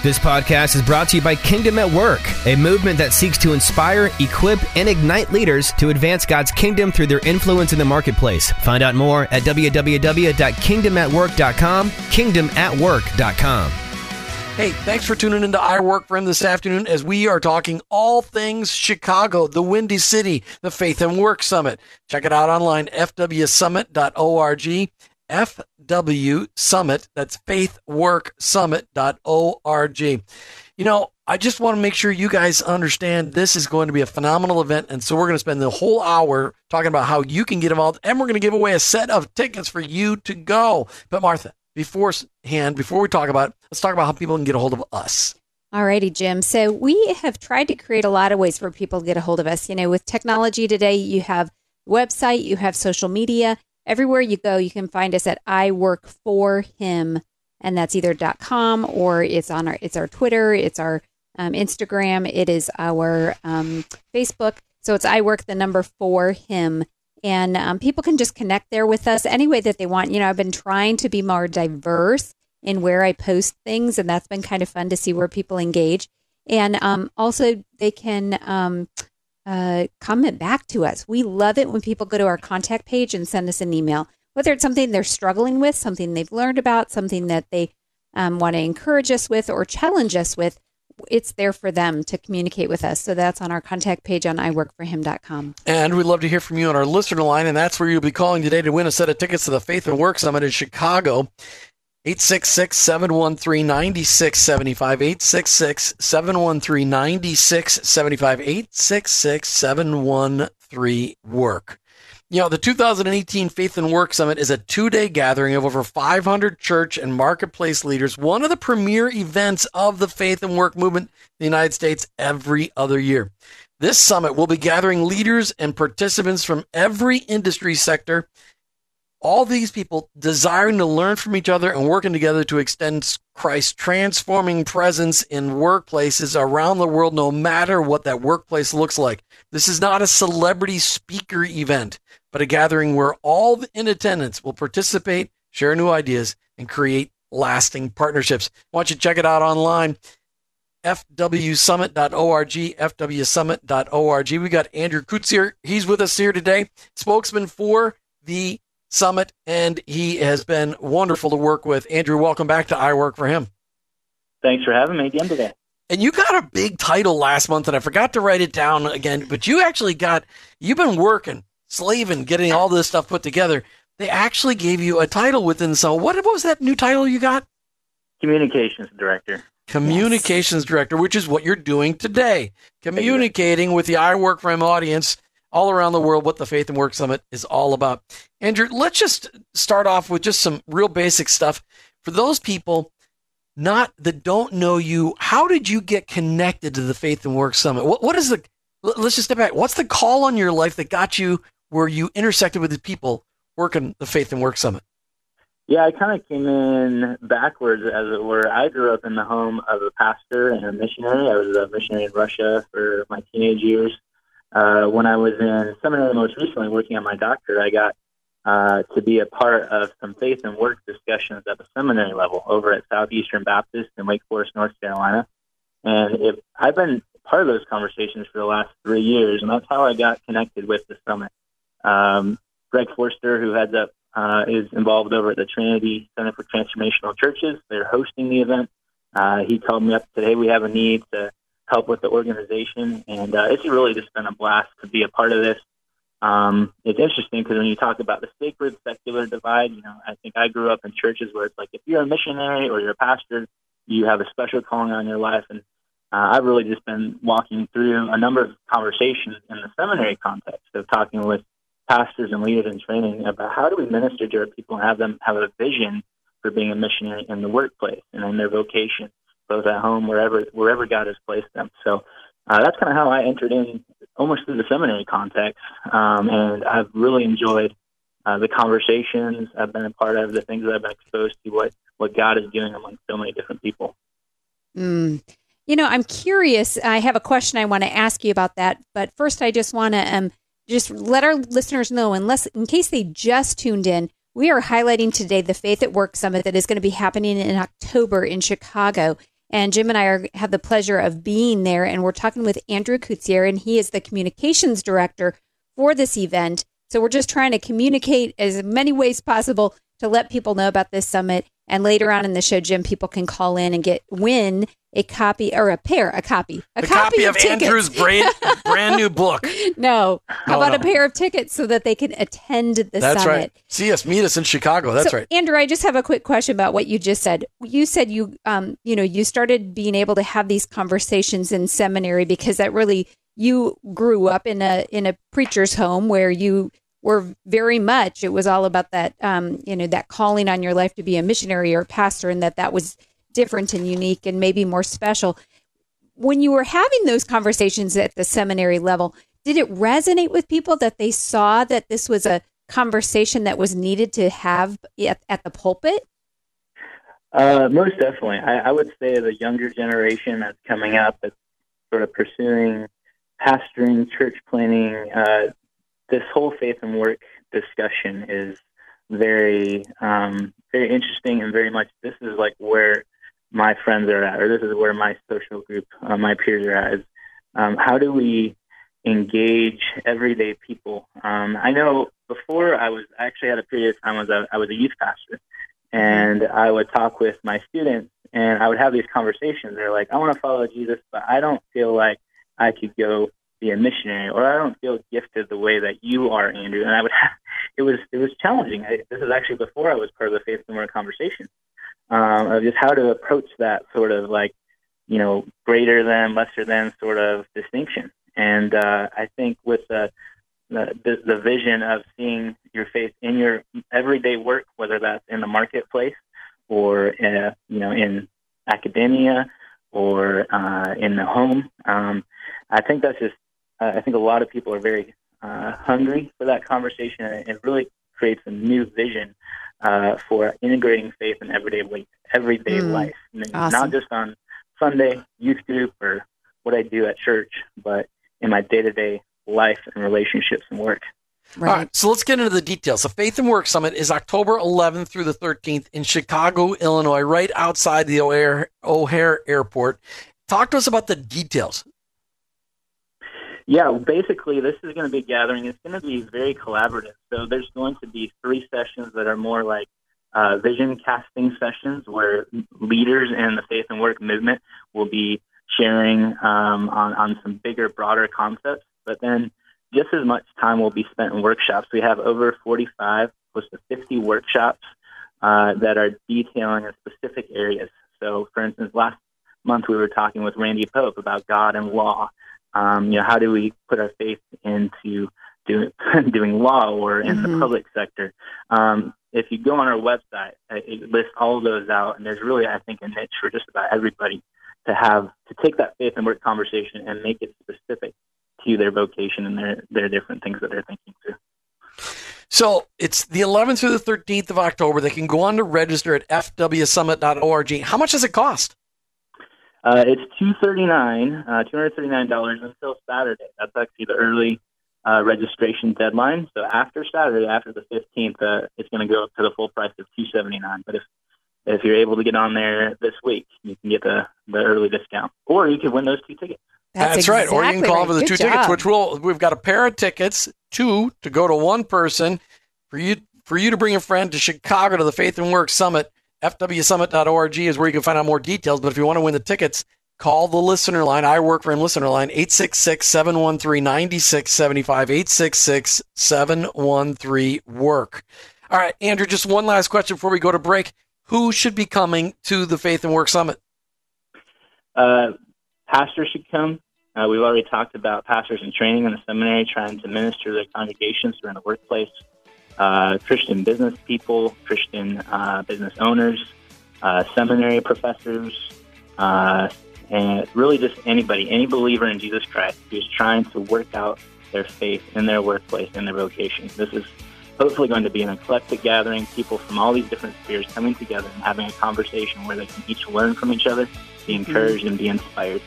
This podcast is brought to you by Kingdom at Work, a movement that seeks to inspire, equip, and ignite leaders to advance God's kingdom through their influence in the marketplace. Find out more at www.kingdomatwork.com, kingdomatwork.com. Hey, thanks for tuning into I Work Him this afternoon as we are talking all things Chicago, the Windy City, the Faith and Work Summit. Check it out online, fwsummit.org. FW Summit. That's faithworksummit.org. You know, I just want to make sure you guys understand this is going to be a phenomenal event. And so we're going to spend the whole hour talking about how you can get involved. And we're going to give away a set of tickets for you to go. But Martha, beforehand, before we talk about it, let's talk about how people can get a hold of us. Alrighty, Jim. So we have tried to create a lot of ways for people to get a hold of us. You know, with technology today, you have website, you have social media, everywhere you go, you can find us at I Work for Him, and that's either .com or it's on our it's our Twitter, it's our um, Instagram, it is our um, Facebook. So it's I Work the number for Him, and um, people can just connect there with us any way that they want. You know, I've been trying to be more diverse in where I post things, and that's been kind of fun to see where people engage. And um, also, they can um, uh, comment back to us. We love it when people go to our contact page and send us an email, whether it's something they're struggling with, something they've learned about, something that they um, want to encourage us with or challenge us with. It's there for them to communicate with us. So that's on our contact page on iworkforhim.com. And we'd love to hear from you on our listener line, and that's where you'll be calling today to win a set of tickets to the Faith and Work Summit in Chicago. 866 713 9675. 866 713 9675. 866 713 Work. You know, the 2018 Faith and Work Summit is a two day gathering of over 500 church and marketplace leaders, one of the premier events of the Faith and Work movement in the United States every other year. This summit will be gathering leaders and participants from every industry sector all these people desiring to learn from each other and working together to extend Christ's transforming presence in workplaces around the world, no matter what that workplace looks like. This is not a celebrity speaker event, but a gathering where all in attendance will participate, share new ideas, and create lasting partnerships. Why don't you check it out online? fwsummit.org, fwsummit.org. We got Andrew Kutz here. He's with us here today, spokesman for the Summit, and he has been wonderful to work with. Andrew, welcome back to I Work for Him. Thanks for having me again today. And you got a big title last month, and I forgot to write it down again, but you actually got, you've been working, slaving, getting all this stuff put together. They actually gave you a title within so what, what was that new title you got? Communications Director. Communications yes. Director, which is what you're doing today. Communicating with the I Work for Him audience all around the world what the Faith and Work Summit is all about. Andrew, let's just start off with just some real basic stuff. For those people not that don't know you, how did you get connected to the Faith and Work Summit? What, what is the, let's just step back. What's the call on your life that got you where you intersected with the people working the Faith and Work Summit? Yeah, I kind of came in backwards, as it were. I grew up in the home of a pastor and a missionary. I was a missionary in Russia for my teenage years uh, when I was in seminary most recently working on my doctorate, I got uh, to be a part of some faith and work discussions at the seminary level over at Southeastern Baptist in Wake Forest, North Carolina. And if, I've been part of those conversations for the last three years, and that's how I got connected with the summit. Um, Greg Forster, who heads up, uh, is involved over at the Trinity Center for Transformational Churches. They're hosting the event. Uh, he called me up today. We have a need to help with the organization, and uh, it's really just been a blast to be a part of this. Um, it's interesting because when you talk about the sacred secular divide, you know, I think I grew up in churches where it's like if you're a missionary or you're a pastor, you have a special calling on your life, and uh, I've really just been walking through a number of conversations in the seminary context of talking with pastors and leaders in training about how do we minister to our people and have them have a vision for being a missionary in the workplace and in their vocation both at home, wherever wherever God has placed them. So uh, that's kind of how I entered in almost through the seminary context, um, and I've really enjoyed uh, the conversations I've been a part of, the things that I've been exposed to, what what God is doing among so many different people. Mm. You know, I'm curious. I have a question I want to ask you about that, but first, I just want to um, just let our listeners know, unless in case they just tuned in, we are highlighting today the Faith at Work Summit that is going to be happening in October in Chicago. And Jim and I are, have the pleasure of being there, and we're talking with Andrew Coutier, and he is the communications director for this event. So we're just trying to communicate as many ways possible to let people know about this summit. And later on in the show, Jim, people can call in and get win a copy or a pair, a copy, a, a copy, copy, of, of Andrew's brand, brand new book. No, how about no. a pair of tickets so that they can attend the That's summit? right. See us, meet us in Chicago. That's so, right. Andrew, I just have a quick question about what you just said. You said you, um, you know, you started being able to have these conversations in seminary because that really you grew up in a in a preacher's home where you were very much it was all about that um, you know that calling on your life to be a missionary or a pastor and that that was different and unique and maybe more special. When you were having those conversations at the seminary level did it resonate with people that they saw that this was a conversation that was needed to have at, at the pulpit? Uh, most definitely. I, I would say the younger generation that's coming up that's sort of pursuing pastoring church planning uh, this whole faith and work discussion is very um, very interesting and very much this is like where my friends are at or this is where my social group uh, my peers are at is um, how do we engage everyday people? Um, i know before i was I actually had a period of time was a, I was a youth pastor and i would talk with my students and i would have these conversations. They're like i want to follow jesus but i don't feel like i could go be a missionary, or I don't feel gifted the way that you are, Andrew. And I would have, it was it was challenging. I, this is actually before I was part of the Faith and Word conversation um, of just how to approach that sort of like, you know, greater than, lesser than sort of distinction. And uh, I think with the, the the vision of seeing your faith in your everyday work, whether that's in the marketplace or uh, you know in academia or uh, in the home. Um, I think that's just uh, I think a lot of people are very uh, hungry for that conversation, and it really creates a new vision uh, for integrating faith in everyday everyday mm, life, awesome. not just on Sunday youth group or what I do at church, but in my day to day life and relationships and work. Right. All right, so let's get into the details. The Faith and Work Summit is October 11th through the 13th in Chicago, Illinois, right outside the O'Hare, O'Hare Airport. Talk to us about the details. Yeah, basically, this is going to be a gathering. It's going to be very collaborative. So there's going to be three sessions that are more like uh, vision casting sessions where leaders in the faith and work movement will be sharing um, on, on some bigger, broader concepts. But then just as much time will be spent in workshops. We have over 45, close to 50 workshops uh, that are detailing in specific areas. So, for instance, last month we were talking with Randy Pope about God and law um, you know, how do we put our faith into doing doing law or in mm-hmm. the public sector? Um, if you go on our website, uh, it lists all of those out, and there's really, I think, a niche for just about everybody to have to take that faith and work conversation and make it specific to their vocation and their their different things that they're thinking through. So it's the 11th through the 13th of October. They can go on to register at fwsummit.org. How much does it cost? Uh, it's two thirty nine, uh, two hundred thirty nine dollars until Saturday. That's actually the early uh, registration deadline. So after Saturday, after the fifteenth, uh, it's going to go up to the full price of two seventy nine. But if if you're able to get on there this week, you can get the the early discount, or you can win those two tickets. That's, That's exactly right. Or you can call right. for the Good two job. tickets, which we'll we've got a pair of tickets, two to go to one person for you for you to bring a friend to Chicago to the Faith and Work Summit fwsummit.org is where you can find out more details. But if you want to win the tickets, call the listener line. I work for a listener line, 866 713 9675, 866 713 work. All right, Andrew, just one last question before we go to break. Who should be coming to the Faith and Work Summit? Uh, pastors should come. Uh, we've already talked about pastors in training in the seminary trying to minister to their congregations during the workplace Christian business people, Christian uh, business owners, uh, seminary professors, uh, and really just anybody, any believer in Jesus Christ who's trying to work out their faith in their workplace, in their vocation. This is hopefully going to be an eclectic gathering, people from all these different spheres coming together and having a conversation where they can each learn from each other, be encouraged, and be inspired.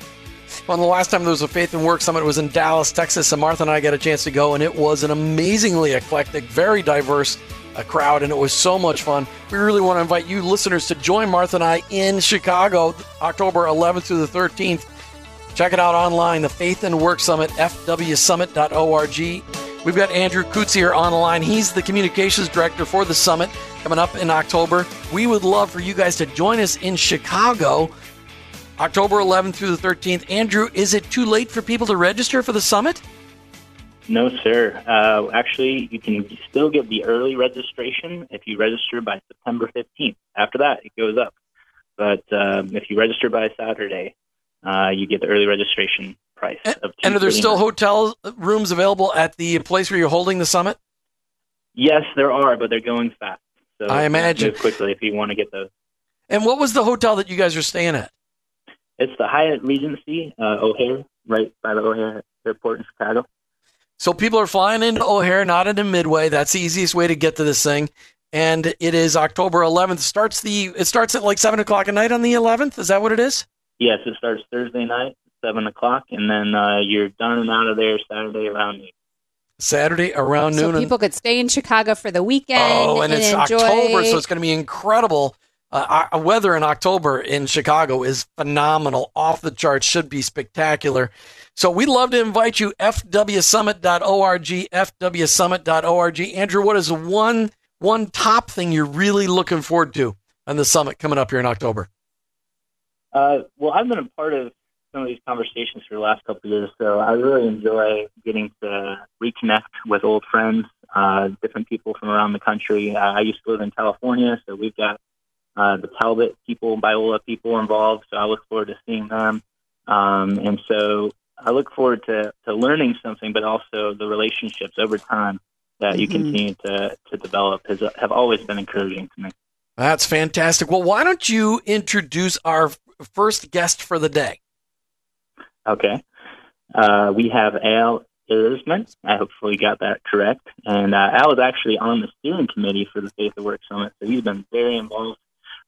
Well, the last time there was a Faith and Work Summit was in Dallas, Texas, and Martha and I got a chance to go, and it was an amazingly eclectic, very diverse a crowd, and it was so much fun. We really want to invite you listeners to join Martha and I in Chicago, October 11th through the 13th. Check it out online, the Faith and Work Summit, fwsummit.org. We've got Andrew Kutz here on the line. He's the communications director for the summit coming up in October. We would love for you guys to join us in Chicago, October 11th through the 13th. Andrew, is it too late for people to register for the summit? No, sir. Uh, actually, you can still get the early registration if you register by September 15th. After that, it goes up. But um, if you register by Saturday, uh, you get the early registration price. And, and are there still hotel rooms available at the place where you're holding the summit? Yes, there are, but they're going fast. So I imagine quickly if you want to get those. And what was the hotel that you guys are staying at? It's the Hyatt Regency uh, O'Hare, right by the O'Hare Airport in Chicago. So people are flying into O'Hare, not into Midway. That's the easiest way to get to this thing. And it is October 11th. Starts the it starts at like seven o'clock at night on the 11th. Is that what it is? Yes, it starts Thursday night, seven o'clock, and then uh, you're done and out of there Saturday around noon. Saturday around so noon. people could stay in Chicago for the weekend. Oh, and, and it's enjoy. October, so it's going to be incredible. Uh, our weather in October in Chicago is phenomenal, off the charts, should be spectacular. So we'd love to invite you, fwsummit.org, fwsummit.org. Andrew, what is one, one top thing you're really looking forward to on the summit coming up here in October? Uh, well, I've been a part of some of these conversations for the last couple of years, so I really enjoy getting to reconnect with old friends, uh, different people from around the country. Uh, I used to live in California, so we've got uh, the Talbot people, Biola people involved, so I look forward to seeing them. Um, and so I look forward to, to learning something, but also the relationships over time that you mm-hmm. continue to, to develop has, have always been encouraging to me. That's fantastic. Well, why don't you introduce our first guest for the day? Okay. Uh, we have Al Erisman. I hopefully got that correct. And uh, Al is actually on the steering committee for the Faith of Work Summit, so he's been very involved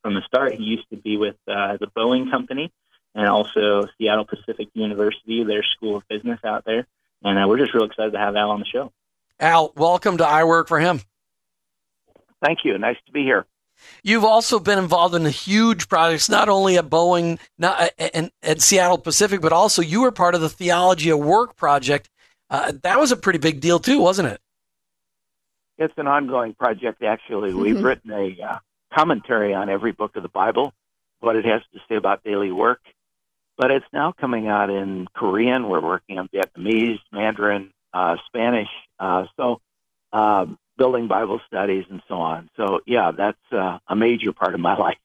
from the start. He used to be with uh, the Boeing Company and also Seattle Pacific University, their School of Business out there. And uh, we're just real excited to have Al on the show. Al, welcome to I Work for Him. Thank you. Nice to be here. You've also been involved in a huge projects, not only at Boeing not, and at Seattle Pacific, but also you were part of the Theology of Work project. Uh, that was a pretty big deal too, wasn't it? It's an ongoing project. Actually, mm-hmm. we've written a uh, commentary on every book of the Bible, what it has to say about daily work. But it's now coming out in Korean. We're working on Vietnamese, Mandarin, uh, Spanish. Uh, so um, building Bible studies and so on. So, yeah, that's uh, a major part of my life.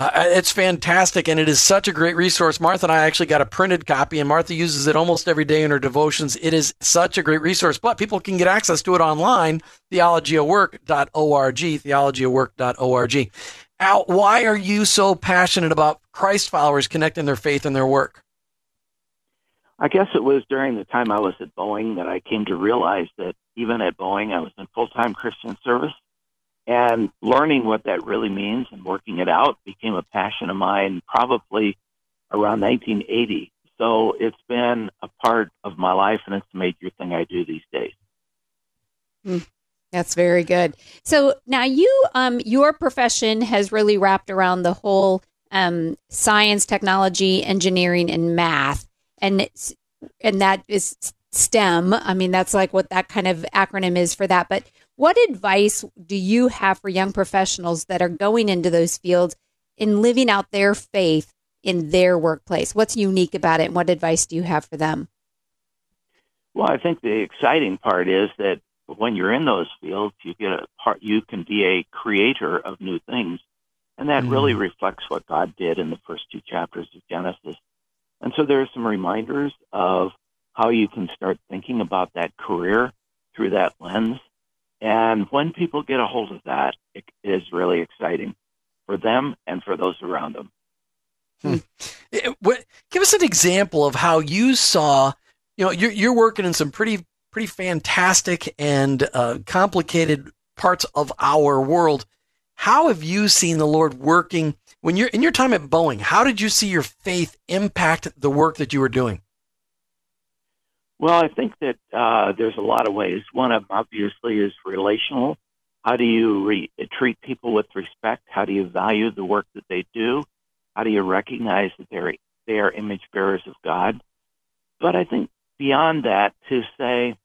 Uh, it's fantastic, and it is such a great resource. Martha and I actually got a printed copy, and Martha uses it almost every day in her devotions. It is such a great resource, but people can get access to it online, theologyofwork.org, theologyofwork.org. Al, why are you so passionate about Christ followers connecting their faith and their work? I guess it was during the time I was at Boeing that I came to realize that even at Boeing, I was in full time Christian service. And learning what that really means and working it out became a passion of mine probably around 1980. So it's been a part of my life, and it's a major thing I do these days. Mm, that's very good. So now you, um, your profession has really wrapped around the whole um, science, technology, engineering, and math and and that is STEM. I mean, that's like what that kind of acronym is for that. But what advice do you have for young professionals that are going into those fields in living out their faith in their workplace? What's unique about it? And what advice do you have for them? Well, I think the exciting part is that when you're in those fields, you get a part. You can be a creator of new things, and that mm. really reflects what God did in the first two chapters of Genesis. And so there are some reminders of how you can start thinking about that career through that lens. And when people get a hold of that, it is really exciting for them and for those around them. Hmm. Give us an example of how you saw, you know, you're, you're working in some pretty, pretty fantastic and uh, complicated parts of our world. How have you seen the Lord working when you're in your time at Boeing, how did you see your faith impact the work that you were doing? Well, I think that uh, there's a lot of ways. One of them, obviously, is relational. How do you re- treat people with respect? How do you value the work that they do? How do you recognize that they're they are image bearers of God? But I think beyond that, to say,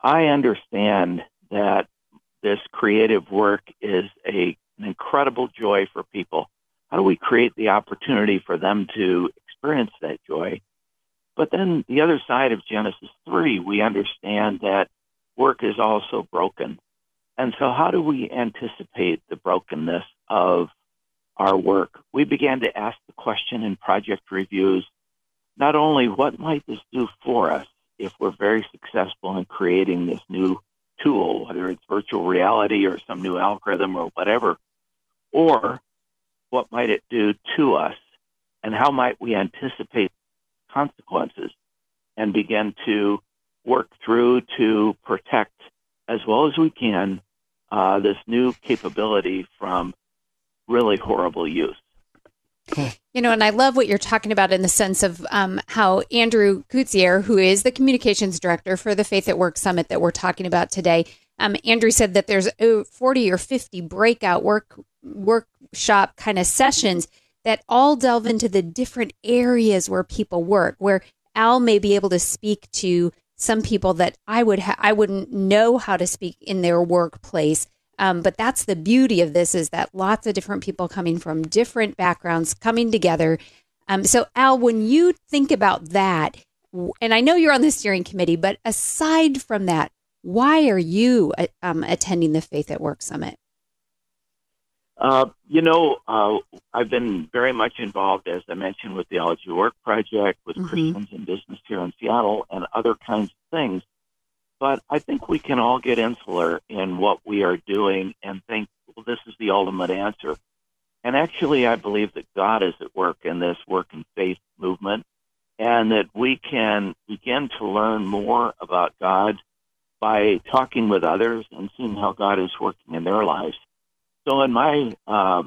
I understand that this creative work is a, an incredible joy for people. How do we create the opportunity for them to experience that joy? But then the other side of Genesis 3, we understand that work is also broken. And so, how do we anticipate the brokenness of our work? We began to ask the question in project reviews not only what might this do for us if we're very successful in creating this new tool, whether it's virtual reality or some new algorithm or whatever, or what might it do to us and how might we anticipate consequences and begin to work through to protect as well as we can uh, this new capability from really horrible use. You know, and I love what you're talking about in the sense of um, how Andrew Coetzee, who is the communications director for the Faith at Work Summit that we're talking about today, um, Andrew said that there's 40 or 50 breakout work workshop kind of sessions that all delve into the different areas where people work. Where Al may be able to speak to some people that I would ha- I wouldn't know how to speak in their workplace um, but that's the beauty of this is that lots of different people coming from different backgrounds coming together. Um, so, Al, when you think about that, and I know you're on the steering committee, but aside from that, why are you uh, um, attending the Faith at Work Summit? Uh, you know, uh, I've been very much involved, as I mentioned, with the Theology Work Project, with mm-hmm. Christians in Business here in Seattle, and other kinds of things. But I think we can all get insular in what we are doing and think, well, this is the ultimate answer. And actually, I believe that God is at work in this work and faith movement, and that we can begin to learn more about God by talking with others and seeing how God is working in their lives. So, in my uh,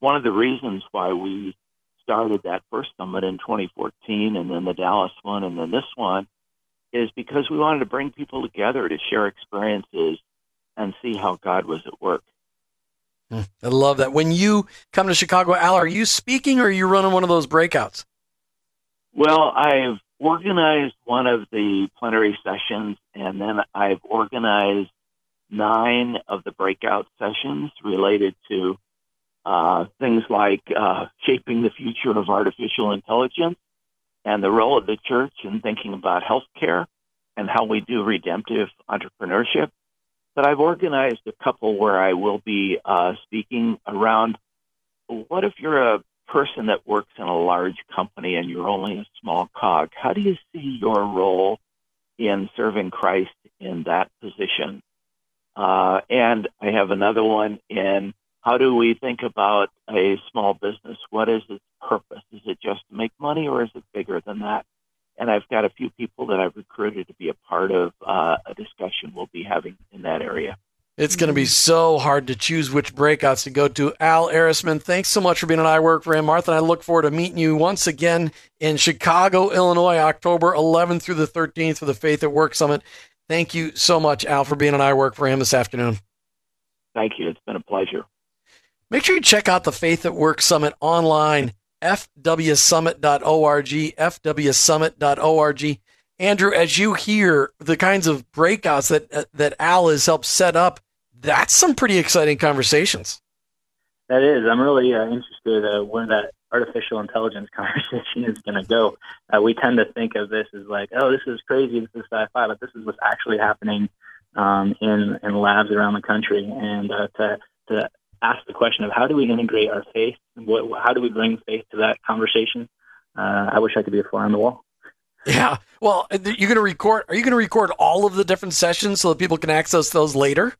one of the reasons why we started that first summit in 2014, and then the Dallas one, and then this one, is because we wanted to bring people together to share experiences and see how God was at work. Hmm, I love that. When you come to Chicago, Al, are you speaking or are you running one of those breakouts? Well, I've organized one of the plenary sessions, and then I've organized nine of the breakout sessions related to uh, things like uh, shaping the future of artificial intelligence and the role of the church in thinking about healthcare and how we do redemptive entrepreneurship. But I've organized a couple where I will be uh, speaking around what if you're a person that works in a large company and you're only a small cog? How do you see your role in serving Christ in that position? Uh, and I have another one in how do we think about a small business? What is its purpose? Is it just to make money or is it bigger than that? And I've got a few people that I've recruited to be a part of uh, a discussion we'll be having in that area. It's going to be so hard to choose which breakouts to go to. Al Erisman, thanks so much for being on I Work for Him. Martha and I look forward to meeting you once again in Chicago, Illinois, October 11th through the 13th for the Faith at Work Summit. Thank you so much, Al, for being on I Work for Him this afternoon. Thank you. It's been a pleasure. Make sure you check out the Faith at Work Summit online, fwsummit.org, fwsummit.org. Andrew, as you hear the kinds of breakouts that uh, that Al has helped set up, that's some pretty exciting conversations. That is. I'm really uh, interested uh, where that artificial intelligence conversation is going to go. Uh, we tend to think of this as like, oh, this is crazy, this is sci-fi, but this is what's actually happening um, in in labs around the country, and uh, to to ask the question of how do we integrate our faith? What, how do we bring faith to that conversation? Uh, I wish I could be a fly on the wall. Yeah. Well, you're going to record. Are you going to record all of the different sessions so that people can access those later?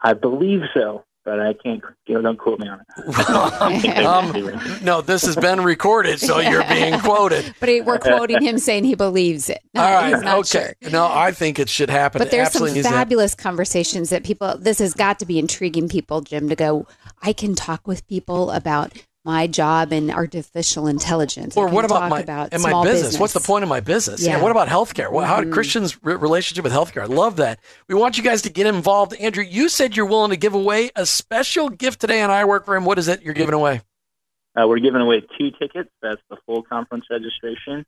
I believe so but I can't. You know, don't quote me on it. um, no, this has been recorded, so yeah. you're being quoted. But we're quoting him saying he believes it. All right, okay. Sure. No, I think it should happen. But there's some fabulous conversations that people. This has got to be intriguing people, Jim, to go. I can talk with people about my job in artificial intelligence. Or what about talk my about and my small business? What's the point of my business? Yeah. Yeah. what about healthcare? What, How. Christians' re- relationship with healthcare? I love that. We want you guys to get involved. Andrew, you said you're willing to give away a special gift today on I Work for Him. What is it you're giving away? Uh, we're giving away two tickets. That's the full conference registration,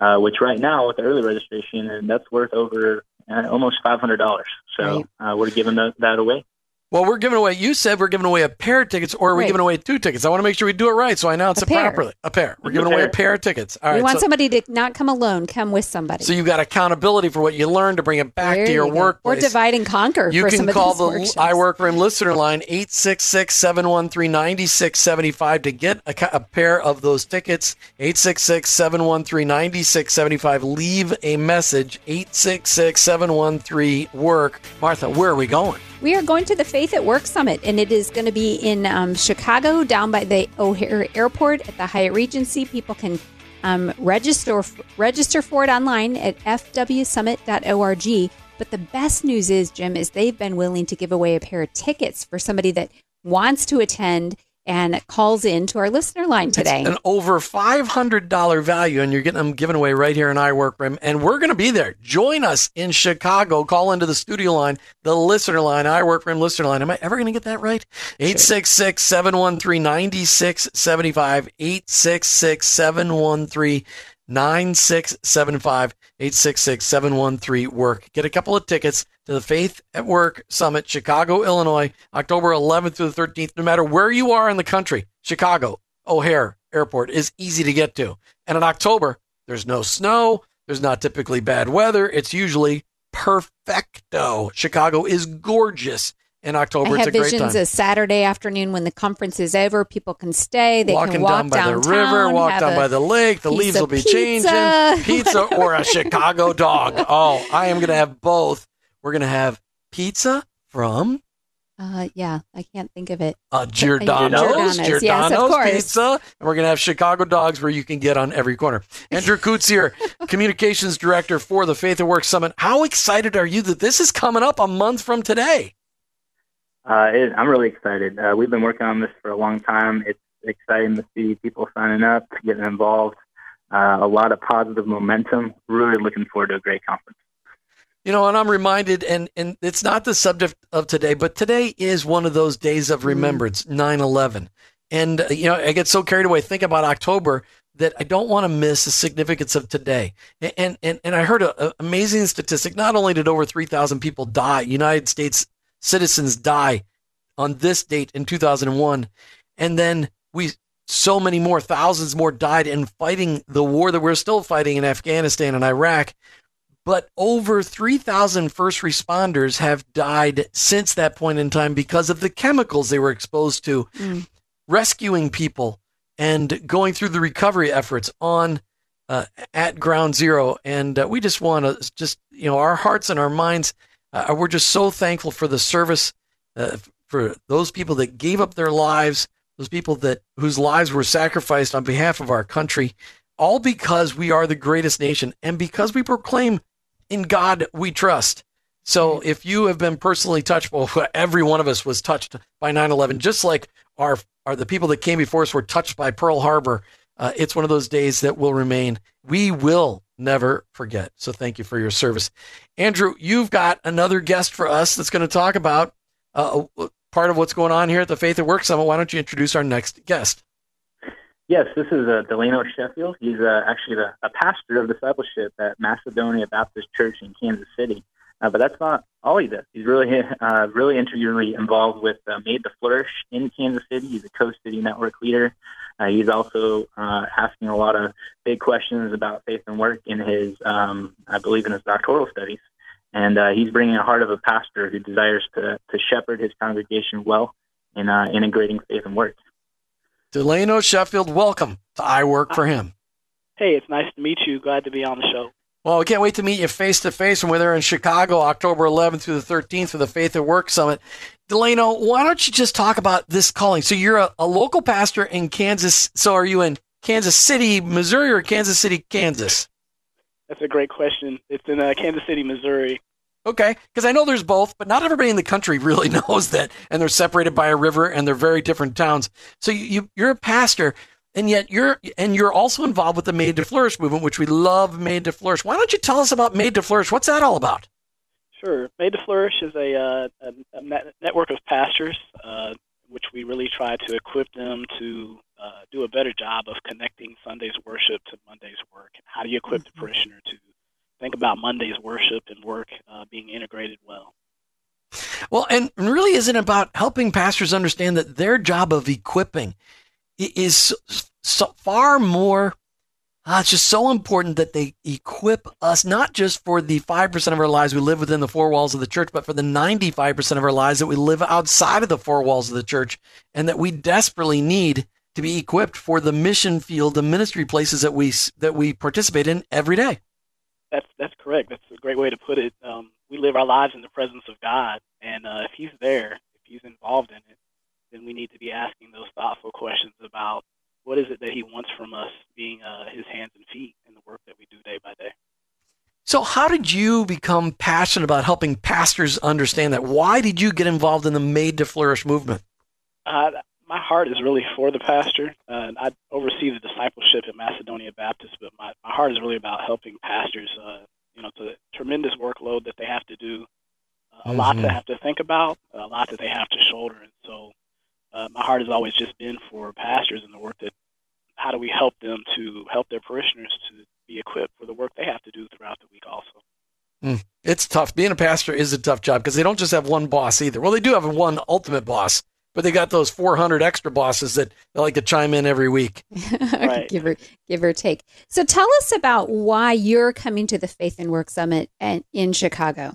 uh, which right now with the early registration, and that's worth over uh, almost five hundred dollars. So uh, we're giving that, that away. Well, we're giving away. You said we're giving away a pair of tickets, or are we Right. giving away two tickets? I want to make sure we do it right, so I announce A it pair. properly. A pair. We're A giving away a pair. pair of tickets. All right. we want so, somebody to not come alone, come with somebody. so you've got accountability for what you learned to bring it back There to your you go. workplace. Or divide and conquer You for can some call of the workshops. I Work Room listener line 866-713-9675 to get a, a pair of those tickets. 866-713-9675. Leave a message. 866-713-WORK. Martha, where are we going? We are going to the Faith at Work Summit, and it is going to be in um, Chicago, down by the O'Hare Airport at the Hyatt Regency. People can um, register register for it online at fwsummit.org. But the best news is, Jim, is they've been willing to give away a pair of tickets for somebody that wants to attend and calls in to our listener line today. It's an over $500 value, and you're getting them given away right here in I Work Room. And we're going to be there. Join us in Chicago. Call into the studio line, the listener line, I Work Room listener line. Am I ever going to get that right? 866 713 9675. 866 713 9675. 866 713 Work. Get a couple of tickets to the Faith at Work Summit, Chicago, Illinois, October 11th through the 13th. No matter where you are in the country, Chicago, O'Hare Airport is easy to get to. And in October, there's no snow. There's not typically bad weather. It's usually perfecto. Chicago is gorgeous in October. I it's have a great visions a Saturday afternoon when the conference is over. People can stay. They Walking can walk down by downtown, the river, walk down by the lake. The leaves will be pizza, changing. Pizza or a Chicago dog. Oh, I am going to have both. We're going to have pizza from Uh, yeah, I can't think of it. uh, Giordano's, Giordano's, Giordano's, yes. Pizza, and we're going to have Chicago dogs where you can get on every corner. Andrew Coots here, Communications Director for the Faith at Work Summit. How excited are you that this is coming up a month from today? Uh, it, I'm really excited. Uh, we've been working on this for a long time. It's exciting to see people signing up, getting involved. Uh, a lot of positive momentum. Really looking forward to a great conference. You know, and I'm reminded, and, and it's not the subject of today, but today is one of those days of remembrance, 9 11. And, uh, you know, I get so carried away thinking about October that I don't want to miss the significance of today. And, and, and I heard an amazing statistic. Not only did over 3,000 people die, United States citizens die on this date in 2001, and then we, so many more, thousands more died in fighting the war that we're still fighting in Afghanistan and Iraq. But over 3,000 first responders have died since that point in time because of the chemicals they were exposed to, Mm. rescuing people and going through the recovery efforts on uh, at ground zero. And uh, we just want to just, you know, our hearts and our minds, uh, we're just so thankful for the service, uh, for those people that gave up their lives, those people that whose lives were sacrificed on behalf of our country, all because we are the greatest nation and because we proclaim in God we trust. So if you have been personally touched, well, every one of us was touched by 9/11, just like our are the people that came before us were touched by Pearl Harbor. Uh, it's one of those days that will remain. We will never forget. So thank you for your service, Andrew. You've got another guest for us that's going to talk about uh, part of what's going on here at the Faith at Work Summit. Why don't you introduce our next guest? Yes, this is uh, Delano Sheffield. He's uh, actually the, a pastor of discipleship at Macedonia Baptist Church in Kansas City. Uh, but that's not all he does. He's really, uh, really integrally involved with uh, Made to Flourish in Kansas City. He's a co-city network leader. Uh, he's also uh, asking a lot of big questions about faith and work in his, um, I believe, in his doctoral studies. And uh, he's bringing a heart of a pastor who desires to, to shepherd his congregation well in uh, integrating faith and work. Delano Sheffield, welcome to I Work for Him. Hey, it's nice to meet you. Glad to be on the show. Well, we can't wait to meet you face to face when we're there in Chicago, October 11th through the 13th for the Faith at Work Summit. Delano, why don't you just talk about this calling? So you're a, a local pastor in Kansas. So are you in Kansas City, Missouri, or Kansas City, Kansas? That's a great question. It's in uh, Kansas City, Missouri. Okay, because I know there's both, but not everybody in the country really knows that, and they're separated by a river, and they're very different towns. So you, you are a pastor, and yet you're and you're also involved with the Made to Flourish movement, which we love. Made to Flourish. Why don't you tell us about Made to Flourish? What's that all about? Sure. Made to Flourish is a, uh, a, a net- network of pastors, uh, which we really try to equip them to uh, do a better job of connecting Sunday's worship to Monday's work. How do you equip mm-hmm. the parishioner to think about Monday's worship and work uh, being integrated well. Well, and really isn't about helping pastors understand that their job of equipping is so far more. Uh, it's just so important that they equip us not just for the 5% of our lives we live within the four walls of the church, but for the 95% of our lives that we live outside of the four walls of the church and that we desperately need to be equipped for the mission field, the ministry places that we, that we participate in every day that's that's correct. That's a great way to put it. Um, we live our lives in the presence of God, and uh, if He's there, if He's involved in it, then we need to be asking those thoughtful questions about what is it that He wants from us, being uh, His hands and feet in the work that we do day by day. So, how did you become passionate about helping pastors understand that? Why did you get involved in the Made to Flourish movement? Uh, my heart is really for the pastor. Uh, I oversee the discipleship at Macedonia Baptist, but my, my heart is really about helping pastors. Uh, you know, the tremendous workload that they have to do, uh, a mm-hmm. lot to have to think about, a lot that they have to shoulder, and so uh, my heart has always just been for pastors and the work that. How do we help them to help their parishioners to be equipped for the work they have to do throughout the week, also? Mm. It's tough. Being a pastor is a tough job because they don't just have one boss either. Well, they do have one ultimate boss, but they got those 400 extra bosses that they like to chime in every week. right. give or give or take. So tell us about why you're coming to the Faith and Work Summit in Chicago.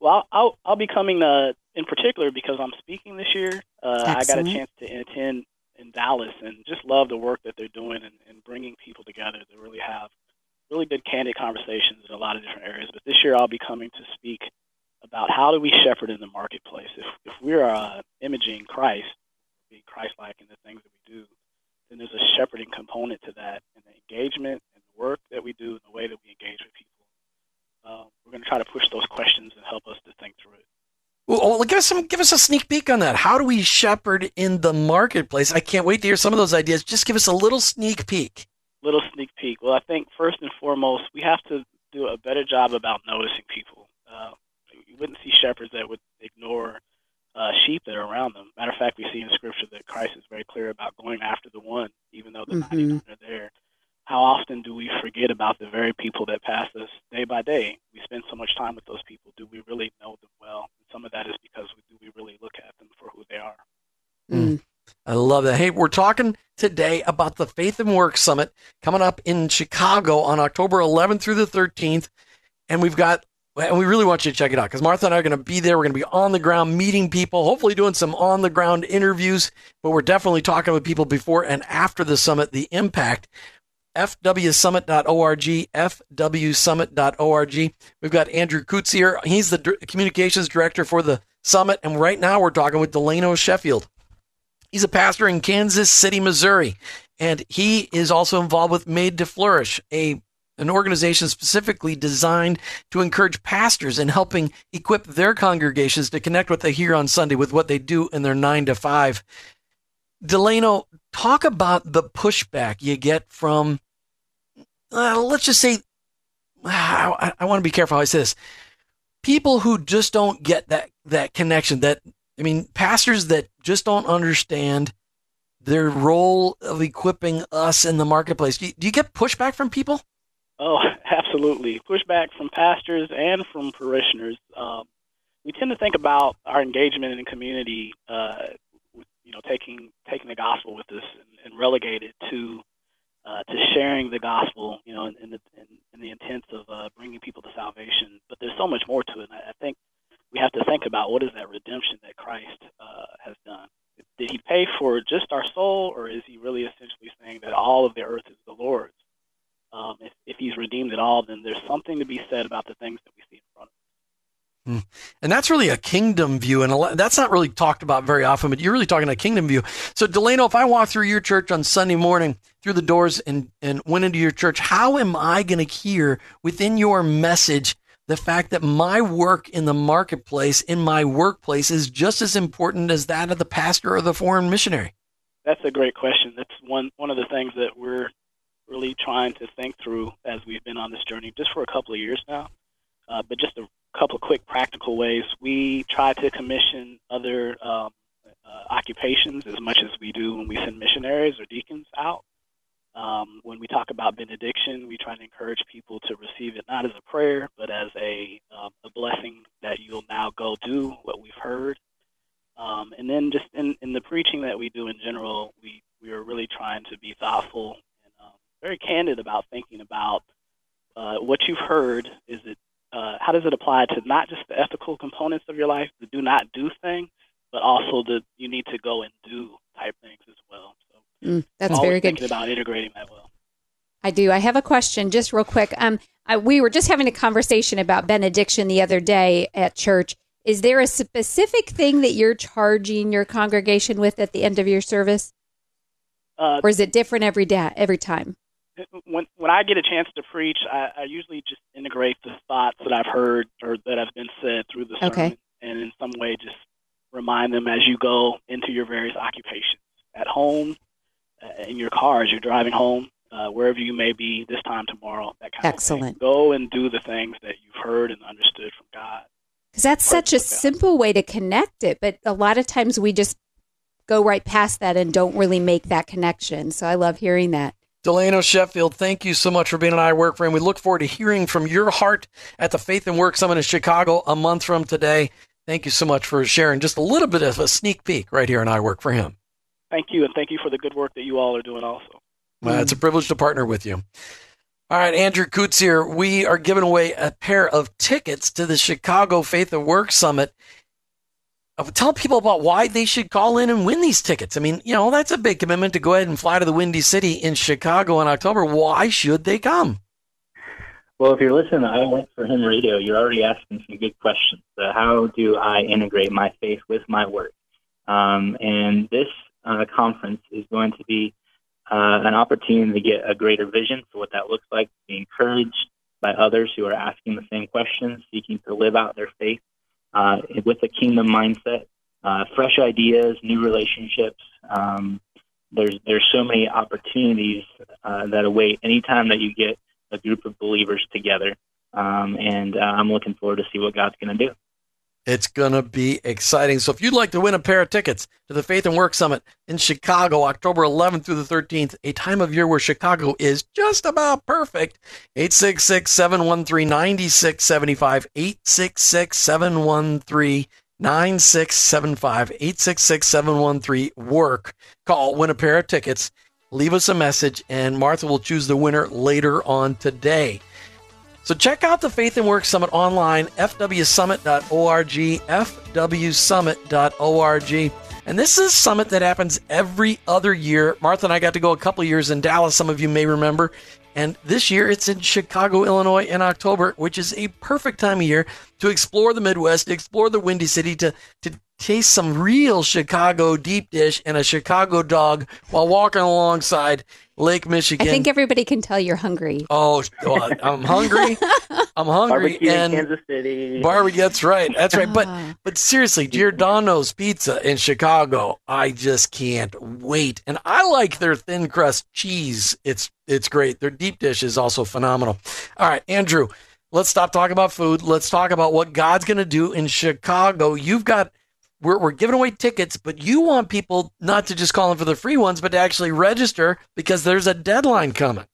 Well, I'll I'll be coming uh, in particular because I'm speaking this year. Uh, I got a chance to attend in Dallas and just love the work that they're doing and, and bringing people together to really have really good candid conversations in a lot of different areas. But this year I'll be coming to speak about how do we shepherd in the marketplace. If, if we're uh, imaging Christ, be Christ-like in the things that we do, then there's a shepherding component to that, and the engagement and the work that we do, and the way that we engage with people. Uh, we're going to try to push those questions and help us to think through it. Well, give us some, give us a sneak peek on that. How do we shepherd in the marketplace? I can't wait to hear some of those ideas. Just give us a little sneak peek. Little sneak peek. Well, I think first and foremost, we have to do a better job about noticing people. Uh, you wouldn't see shepherds that would ignore uh, sheep that are around them. Matter of fact, we see in Scripture that Christ is very clear about going after the one, even though the mm-hmm. 99 are there. How often do we forget about the very people that pass us day by day? We spend so much time with those people. Do we really know them well? And some of that is because we, do we really look at them for who they are. Mm. I love that. Hey, we're talking today about the Faith and Work Summit coming up in Chicago on October 11th through the 13th. And we've got and we really want you to check it out because Martha and I are going to be there. We're going to be on the ground meeting people, hopefully doing some on the ground interviews, but we're definitely talking with people before and after the summit, the impact. FWSummit.org, FWSummit.org. We've got Andrew Kutz here. He's the communications director for the summit. And right now we're talking with Delano Sheffield. He's a pastor in Kansas City, Missouri. And he is also involved with Made to Flourish, a an organization specifically designed to encourage pastors in helping equip their congregations to connect what they hear on Sunday with what they do in their nine to five. Delano, talk about the pushback you get from, uh, let's just say, I, I want to be careful how I say this. People who just don't get that that connection. That I mean, pastors that just don't understand their role of equipping us in the marketplace. Do you, do you get pushback from people? Oh, absolutely. Pushback from pastors and from parishioners. Um, we tend to think about our engagement in the community, uh, you know, taking taking the gospel with us and, and relegate it to uh, to sharing the gospel, you know, in, in the in, in the intent of uh, bringing people to salvation. But there's so much more to it. I, I think we have to think about what is that redemption that Christ uh, has done. Did he pay for just our soul, or is he really essentially saying that all of the earth is the Lord's? um, if, if he's redeemed it all, then there's something to be said about the things that we see in front of us. Hmm. And that's really a kingdom view, and that's not really talked about very often. But you're really talking a kingdom view. So, Delano, if I walk through your church on Sunday morning through the doors and and went into your church, how am I going to hear within your message the fact that my work in the marketplace, in my workplace, is just as important as that of the pastor or the foreign missionary? That's a great question. That's one one of the things that we're really trying to think through as we've been on this journey just for a couple of years now. Uh, but just a couple of quick practical ways. We try to commission other um, uh, occupations as much as we do when we send missionaries or deacons out. Um, when we talk about benediction, we try to encourage people to receive it not as a prayer, but as a, um, a blessing that you'll now go do what we've heard. Um, and then just in, in the preaching that we do in general, we, we are really trying to be thoughtful and um, very candid about thinking about uh, what you've heard. Is it uh, how does it apply to not just the ethical components of your life, the do not do things, but also the you need to go and do type things as well. Mm, that's very good. About integrating that well. I do. I have a question, just real quick. Um, I, we were just having a conversation about benediction the other day at church. Is there a specific thing that you're charging your congregation with at the end of your service, uh, or is it different every day, every time? when when I get a chance to preach, I, I usually just integrate the thoughts that I've heard or that have been said through the sermon, okay. and in some way just remind them as you go into your various occupations at home, in your car as you're driving home, uh, wherever you may be this time tomorrow. That kind Excellent. of thing. Go and do the things that you've heard and understood from God. Because that's such a simple way to connect it, but a lot of times we just go right past that and don't really make that connection. So I love hearing that. Delano Sheffield, thank you so much for being an I Work for Him. We look forward to hearing from your heart at the Faith and Work Summit in Chicago a month from today. Thank you so much for sharing just a little bit of a sneak peek right here on I Work for Him. Thank you, and thank you for the good work that you all are doing also. Well, it's a privilege to partner with you. All right, Andrew Kutzier. We are giving away a pair of tickets to the Chicago Faith and Work Summit tell people about why they should call in and win these tickets. I mean, you know, that's a big commitment to go ahead and fly to the Windy City in Chicago in October. Why should they come? Well, if you're listening to I Work for Him radio, you're already asking some good questions. Uh, how do I integrate my faith with my work? Um, and this uh, conference is going to be uh, an opportunity to get a greater vision for what that looks like, To be encouraged by others who are asking the same questions, seeking to live out their faith uh, with a kingdom mindset, uh, fresh ideas, new relationships. Um, there's there's so many opportunities uh, that await anytime that you get a group of believers together, um, and uh, I'm looking forward to see what God's going to do. It's going to be exciting. So if you'd like to win a pair of tickets to the Faith and Work Summit in Chicago, October 11th through the 13th, a time of year where Chicago is just about perfect, 866 713 9675, 866 713 9675, 866 713 WORK. Call, win a pair of tickets, leave us a message, and Martha will choose the winner later on today. So check out the Faith and Work Summit online, fwsummit.org, fwsummit.org. And this is a summit that happens every other year. Martha and I got to go a couple years in Dallas, some of you may remember. And this year it's in Chicago, Illinois in October, which is a perfect time of year to explore the Midwest, to explore the Windy City, to, to taste some real Chicago deep dish and a Chicago dog while walking alongside Lake Michigan. I think everybody can tell you're hungry. Oh, I'm hungry. I'm hungry. Barbecue and Kansas City. Barbecue. That's right. That's right. But ah. but seriously, Giordano's Pizza in Chicago, I just can't wait. And I like their thin crust cheese. It's it's great. Their deep dish is also phenomenal. All right, Andrew. Let's stop talking about food. Let's talk about what God's going to do in Chicago. You've got we're, we're giving away tickets, but you want people not to just call in for the free ones, but to actually register because there's a deadline coming.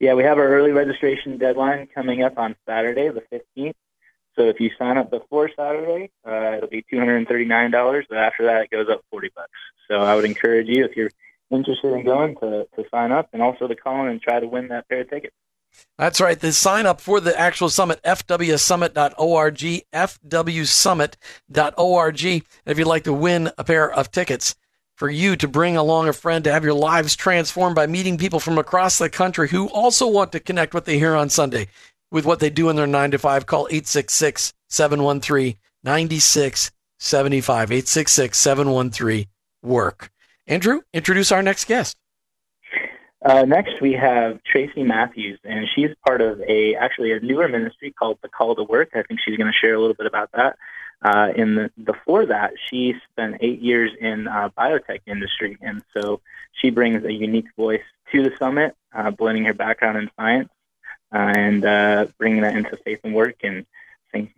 Yeah, we have our early registration deadline coming up on Saturday, the 15th. So if you sign up before Saturday, uh, it'll be $239. But after that, it goes up 40 bucks. So I would encourage you, if you're interested in going, to, to sign up and also to call in and try to win that pair of tickets. That's right. The sign up for the actual summit, fwsummit.org, fwsummit.org. And if you'd like to win a pair of tickets for you to bring along a friend to have your lives transformed by meeting people from across the country who also want to connect what they hear on Sunday with what they do in their nine to five, call 866 713 9675. 866 713 work. Andrew, introduce our next guest. Uh, next, we have Tracy Matthews, and she's part of a actually a newer ministry called the Call to Work. I think she's going to share a little bit about that. Uh, in the before that, she spent eight years in uh, biotech industry, and so she brings a unique voice to the summit, uh, blending her background in science uh, and uh, bringing that into faith and work and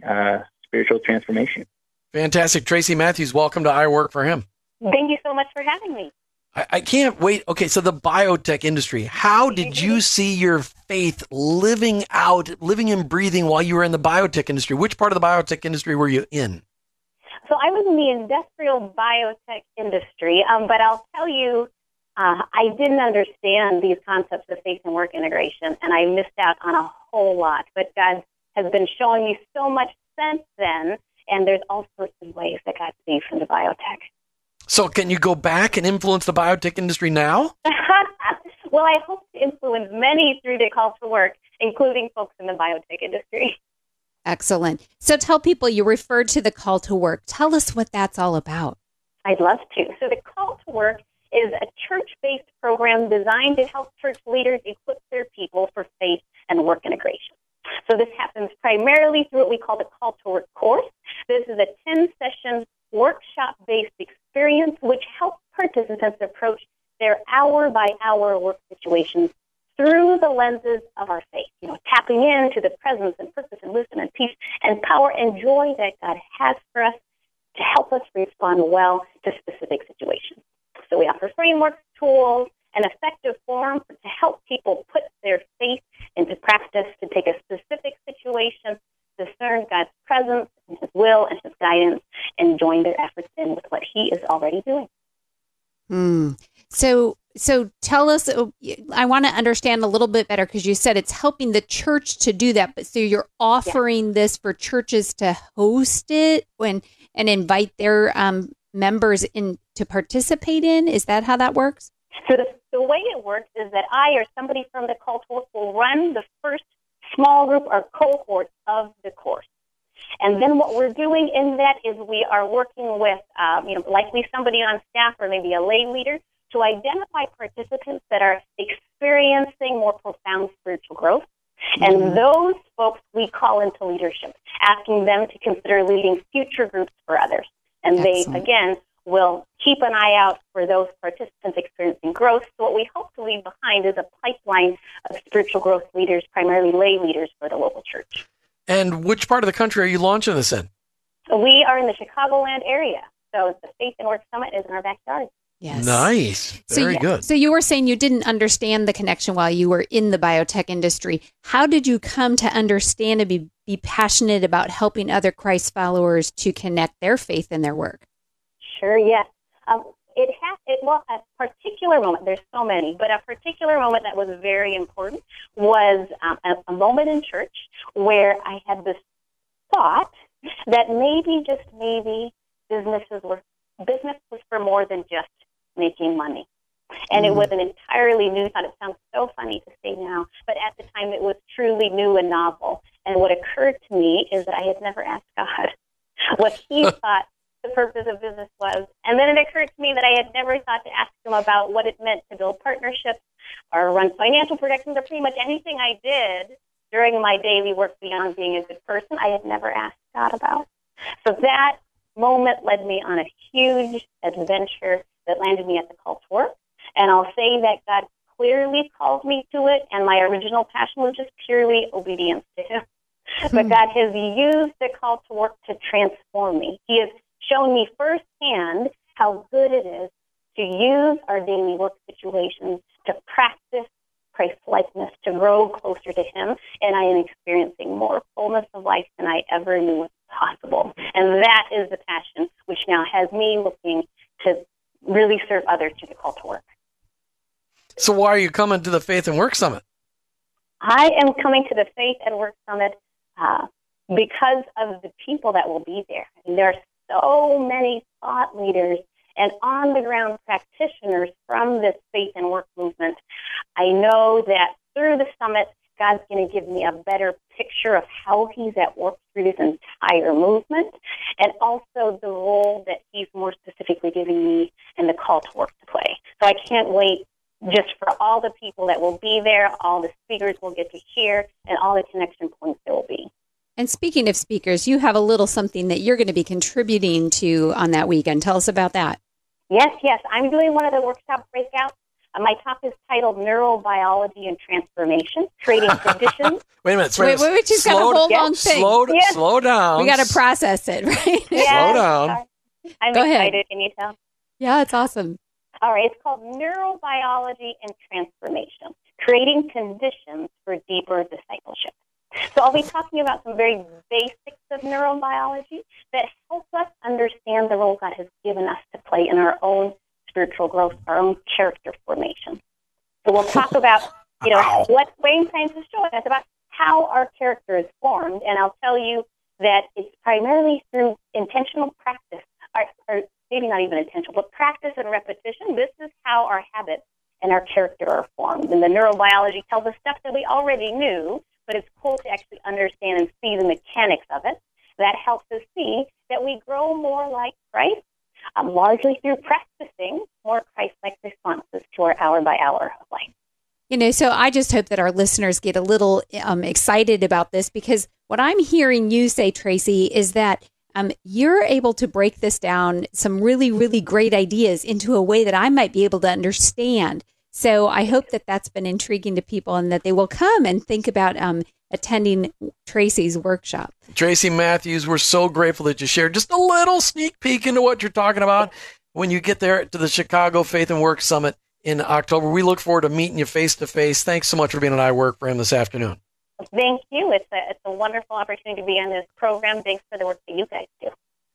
uh, spiritual transformation. Fantastic, Tracy Matthews. Welcome to I Work for Him. Thank you so much for having me. I, I can't wait. Okay, so the biotech industry. How did you see your faith living out, living and breathing while you were in the biotech industry? Which part of the biotech industry were you in? So I was in the industrial biotech industry, um, but I'll tell you, uh, I didn't understand these concepts of faith and work integration, and I missed out on a whole lot. But God has been showing me so much since then, and there's all sorts of ways that God sees from the biotech. So, can you go back and influence the biotech industry now? well, I hope to influence many through the call to work, including folks in the biotech industry. Excellent. So, tell people you referred to the call to work. Tell us what that's all about. I'd love to. So, the call to work is a church based program designed to help church leaders equip their people for faith and work integration. So, this happens primarily through what we call the Call to Work course. This is a 10 session workshop based experience which helps participants approach their hour by hour work situations through the lenses of our faith, you know, tapping into the presence and purpose and wisdom and peace and power and joy that God has for us to help us respond well to specific situations. So we offer frameworks, tools, an effective forum to help people put their faith into practice to take a specific situation, discern God's presence His will and His guidance, and join their efforts in with what He is already doing. Hmm. So, so tell us. Uh, I want to understand a little bit better because you said it's helping the church to do that. But so you're offering yeah. this for churches to host it and and invite their um, members in to participate in. Is that how that works? So the, the way it works is that I or somebody from the cult will run the first small group or cohort of the course. And then what we're doing in that is we are working with, um, you know, likely somebody on staff or maybe a lay leader to identify participants that are experiencing more profound spiritual growth. And mm-hmm. those folks we call into leadership, asking them to consider leading future groups for others. And Excellent. they, again, will keep an eye out for those participants experiencing growth. So what we hope to leave behind is a pipeline of spiritual growth leaders, primarily lay leaders for the local church. And which part of the country are you launching this in? We are in the Chicagoland area. So the Faith and Work Summit is in our backyard. Yes. Nice. Very so, good. So you were saying you didn't understand the connection while you were in the biotech industry. How did you come to understand and be, be passionate about helping other Christ followers to connect their faith and their work? Sure, yes. Um, it has it well a particular moment there's so many but a particular moment that was very important was um, a, a moment in church where i had this thought that maybe just maybe businesses were business was for more than just making money and mm. it was an entirely new thought. It sounds so funny to say now, but at the time it was truly new and novel. And what occurred to me is that I had never asked God what He thought the purpose of business was. And then it occurred to me that I had never thought to ask him about what it meant to build partnerships or run financial projections or pretty much anything I did during my daily work beyond being a good person, I had never asked God about. So that moment led me on a huge adventure that landed me at the Call to Work. And I'll say that God clearly called me to it, and my original passion was just purely obedience to Him. but hmm. God has used the call to work to transform me. He has shown me firsthand how good it is to use our daily work situations to practice Christ likeness, to grow closer to Him, and I am experiencing more fullness of life than I ever knew was possible. And that is the passion which now has me looking to really serve others through the call to work. So, why are you coming to the Faith and Work Summit? I am coming to the Faith and Work Summit uh, because of the people that will be there. And there are so many thought leaders and on the ground practitioners from this faith and work movement. I know that through the summit, God's going to give me a better picture of how He's at work through this entire movement and also the role that He's more specifically giving me and the call to work to play. So I can't wait just for all the people that will be there, all the speakers we'll get to hear, and all the connection points there will be. And speaking of speakers, you have a little something that you're going to be contributing to on that weekend. Tell us about that. Yes, yes. I'm doing one of the workshop breakouts. Uh, my talk is titled Neurobiology and Transformation, Creating Conditions. wait a minute. Wait, wait, wait, she's got a whole long thing. Slow, Yes. slow down. We got to process it, right? Yes, down. sorry. I'm Go ahead. excited. Can you tell? yeah, it's awesome. All right, it's called Neurobiology and Transformation, Creating Conditions for Deeper Discipleship. So I'll be talking about some very basics of neurobiology that help us understand the role God has given us to play in our own spiritual growth, our own character formation. So we'll talk about, you know, Wow. what brain science is showing us about how our character is formed, and I'll tell you that it's primarily through intentional practice, or, or maybe not even intentional, but practice and repetition. This is how our habits and our character are formed. And the neurobiology tells us stuff that we already knew, but it's cool to actually understand and see the mechanics of it. That helps us see that we grow more like Christ, um, largely through practicing more Christ-like responses to our hour by hour of life. You know, so I just hope that our listeners get a little um, excited about this because what I'm hearing you say, Tracy, is that um, you're able to break this down, some really, really great ideas into a way that I might be able to understand. So I hope that that's been intriguing to people and that they will come and think about um, attending Tracy's workshop. Tracy Matthews, we're so grateful that you shared just a little sneak peek into what you're talking about when you get there to the Chicago Faith and Work Summit in October. We look forward to meeting you face to face. Thanks so much for being on I Work for Him this afternoon. Thank you. It's a, it's a wonderful opportunity to be on this program. Thanks for the work that you guys do.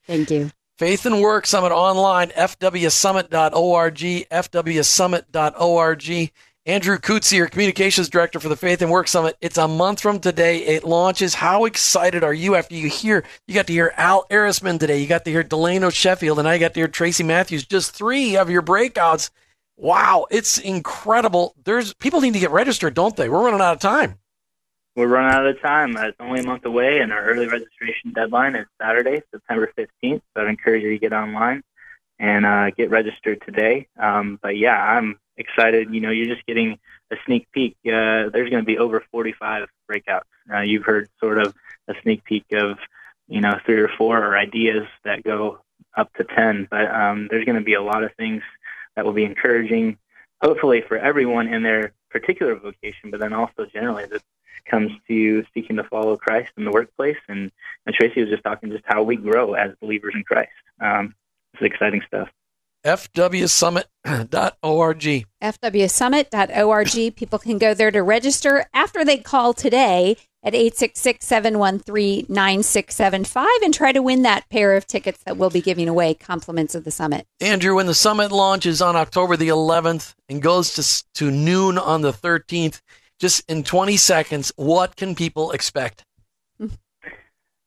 Thank you. Faith and Work Summit online, fwsummit.org, fwsummit.org. Andrew Kutzier, Communications Director for the Faith and Work Summit. It's a month from today. It launches. How excited are you after you hear? You got to hear Al Erisman today. You got to hear Delano Sheffield, and I got to hear Tracy Matthews. Just three of your breakouts. Wow, it's incredible. There's people need to get registered, don't they? We're running out of time. We're running out of time. Uh, It's only a month away, and our early registration deadline is Saturday, September 15th. So I'd encourage you to get online and uh, get registered today. Um, but yeah, I'm excited. You know, you're just getting a sneak peek. Uh, there's going to be over 45 breakouts. Uh, you've heard sort of a sneak peek of, you know, three or four or ideas that go up to 10. But um, there's going to be a lot of things that will be encouraging, hopefully for everyone in their particular vocation, but then also generally comes to seeking to follow Christ in the workplace. And, and Tracy was just talking just how we grow as believers in Christ. Um, it's exciting stuff. fwsummit.org. fwsummit.org. People can go there to register after they call today at 866 713 9675 and try to win that pair of tickets that we'll be giving away, compliments of the summit. Andrew, when the summit launches on October the 11th and goes to, to noon on the 13th, just in 20 seconds, what can people expect?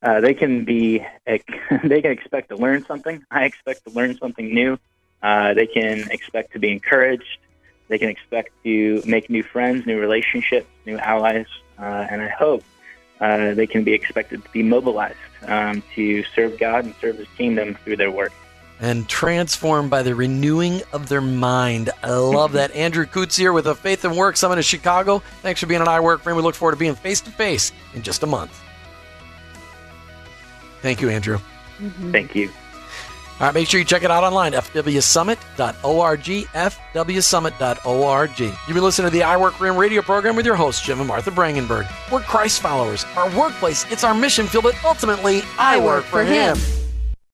Uh, they can be they can expect to learn something. I expect to learn something new. Uh, they can expect to be encouraged. They can expect to make new friends, new relationships, new allies, uh, and I hope uh, they can be expected to be mobilized um, to serve God and serve His kingdom through their work. And transformed by the renewing of their mind. I love that. Andrew Kutzier with a Faith and Work Summit in Chicago. Thanks for being on I Work for Him. We look forward to being face to face in just a month. Thank you, Andrew. Mm-hmm. Thank you. All right, make sure you check it out online, fwsummit.org, fwsummit.org. You've been listening to the I Work for Him radio program with your hosts, Jim and Martha Brangenberg. We're Christ followers. Our workplace, it's our mission field, but ultimately, I, work, for him.